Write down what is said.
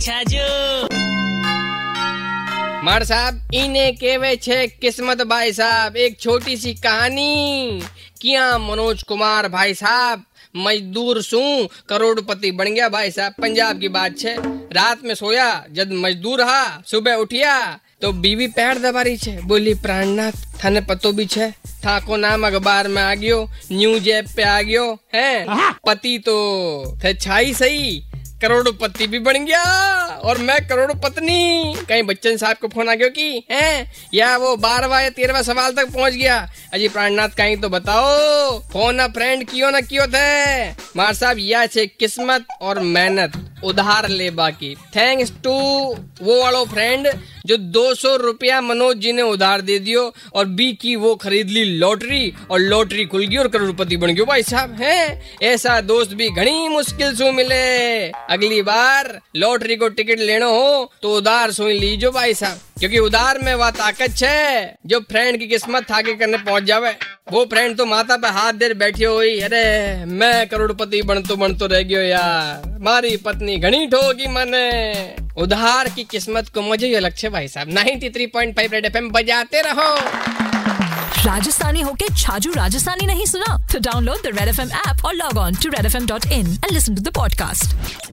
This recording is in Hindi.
अच्छा मार साहब इन्हें केवे छे किस्मत भाई साहब एक छोटी सी कहानी। किया मनोज कुमार भाई साहब मजदूर सू करोड़पति बन गया भाई साहब पंजाब की बात छे। रात में सोया जब मजदूर हा सुबह उठिया तो बीवी पैर दबारी छे। बोली प्राणनाथ थाने पतो भी छे। ठाको नाम अखबार में आ गयो न्यूज़ ऐप पे आ गयो है। पति तो थे छाई सही करोड़पति भी बन गया। और मैं करोड़ पत्नी। कहीं बच्चन साहब को फ़ोन आ गया कि, हैं, या वो बारहवा या तेरहवा सवाल तक पहुँच गया? अजी प्राणनाथ, कहीं तो बताओ, फ़ोन फ्रेंड कियो ना कियो थे। मार साहब, या छे किस्मत और मेहनत, उधार ले बाकी। थैंक्स टू वो वालो फ्रेंड जो दो सौ रुपया मनोज जी ने उधार दे दियो और बी की वो खरीद ली लॉटरी और लॉटरी खुल गई और करोड़पति बन गयो। भाई साहब, हैं, ऐसा दोस्त भी घनी मुश्किल से मिले। अगली बार लॉटरी को टिकट लेनो हो तो उधार सुन लीजो भाई साहब। क्योंकि उधार में वह ताकत है जो फ्रेंड की किस्मत थाके करने पहुँच जावे। वो फ्रेंड तो माता पे हाथ देर बैठी हुई, अरे, मैं करोड़पति बनतो बनतो रह गयो यार। मारी पत्नी घनी ठोगी मने। उधार की किस्मत को मुझे ये लक्ष्य भाई साहब 93.5 रेड एफएम बजाते रहो। राजस्थानी होके छाजू राजस्थानी नहीं सुना? तो download the Red F M app और log on to Red F M dot in and listen to the podcast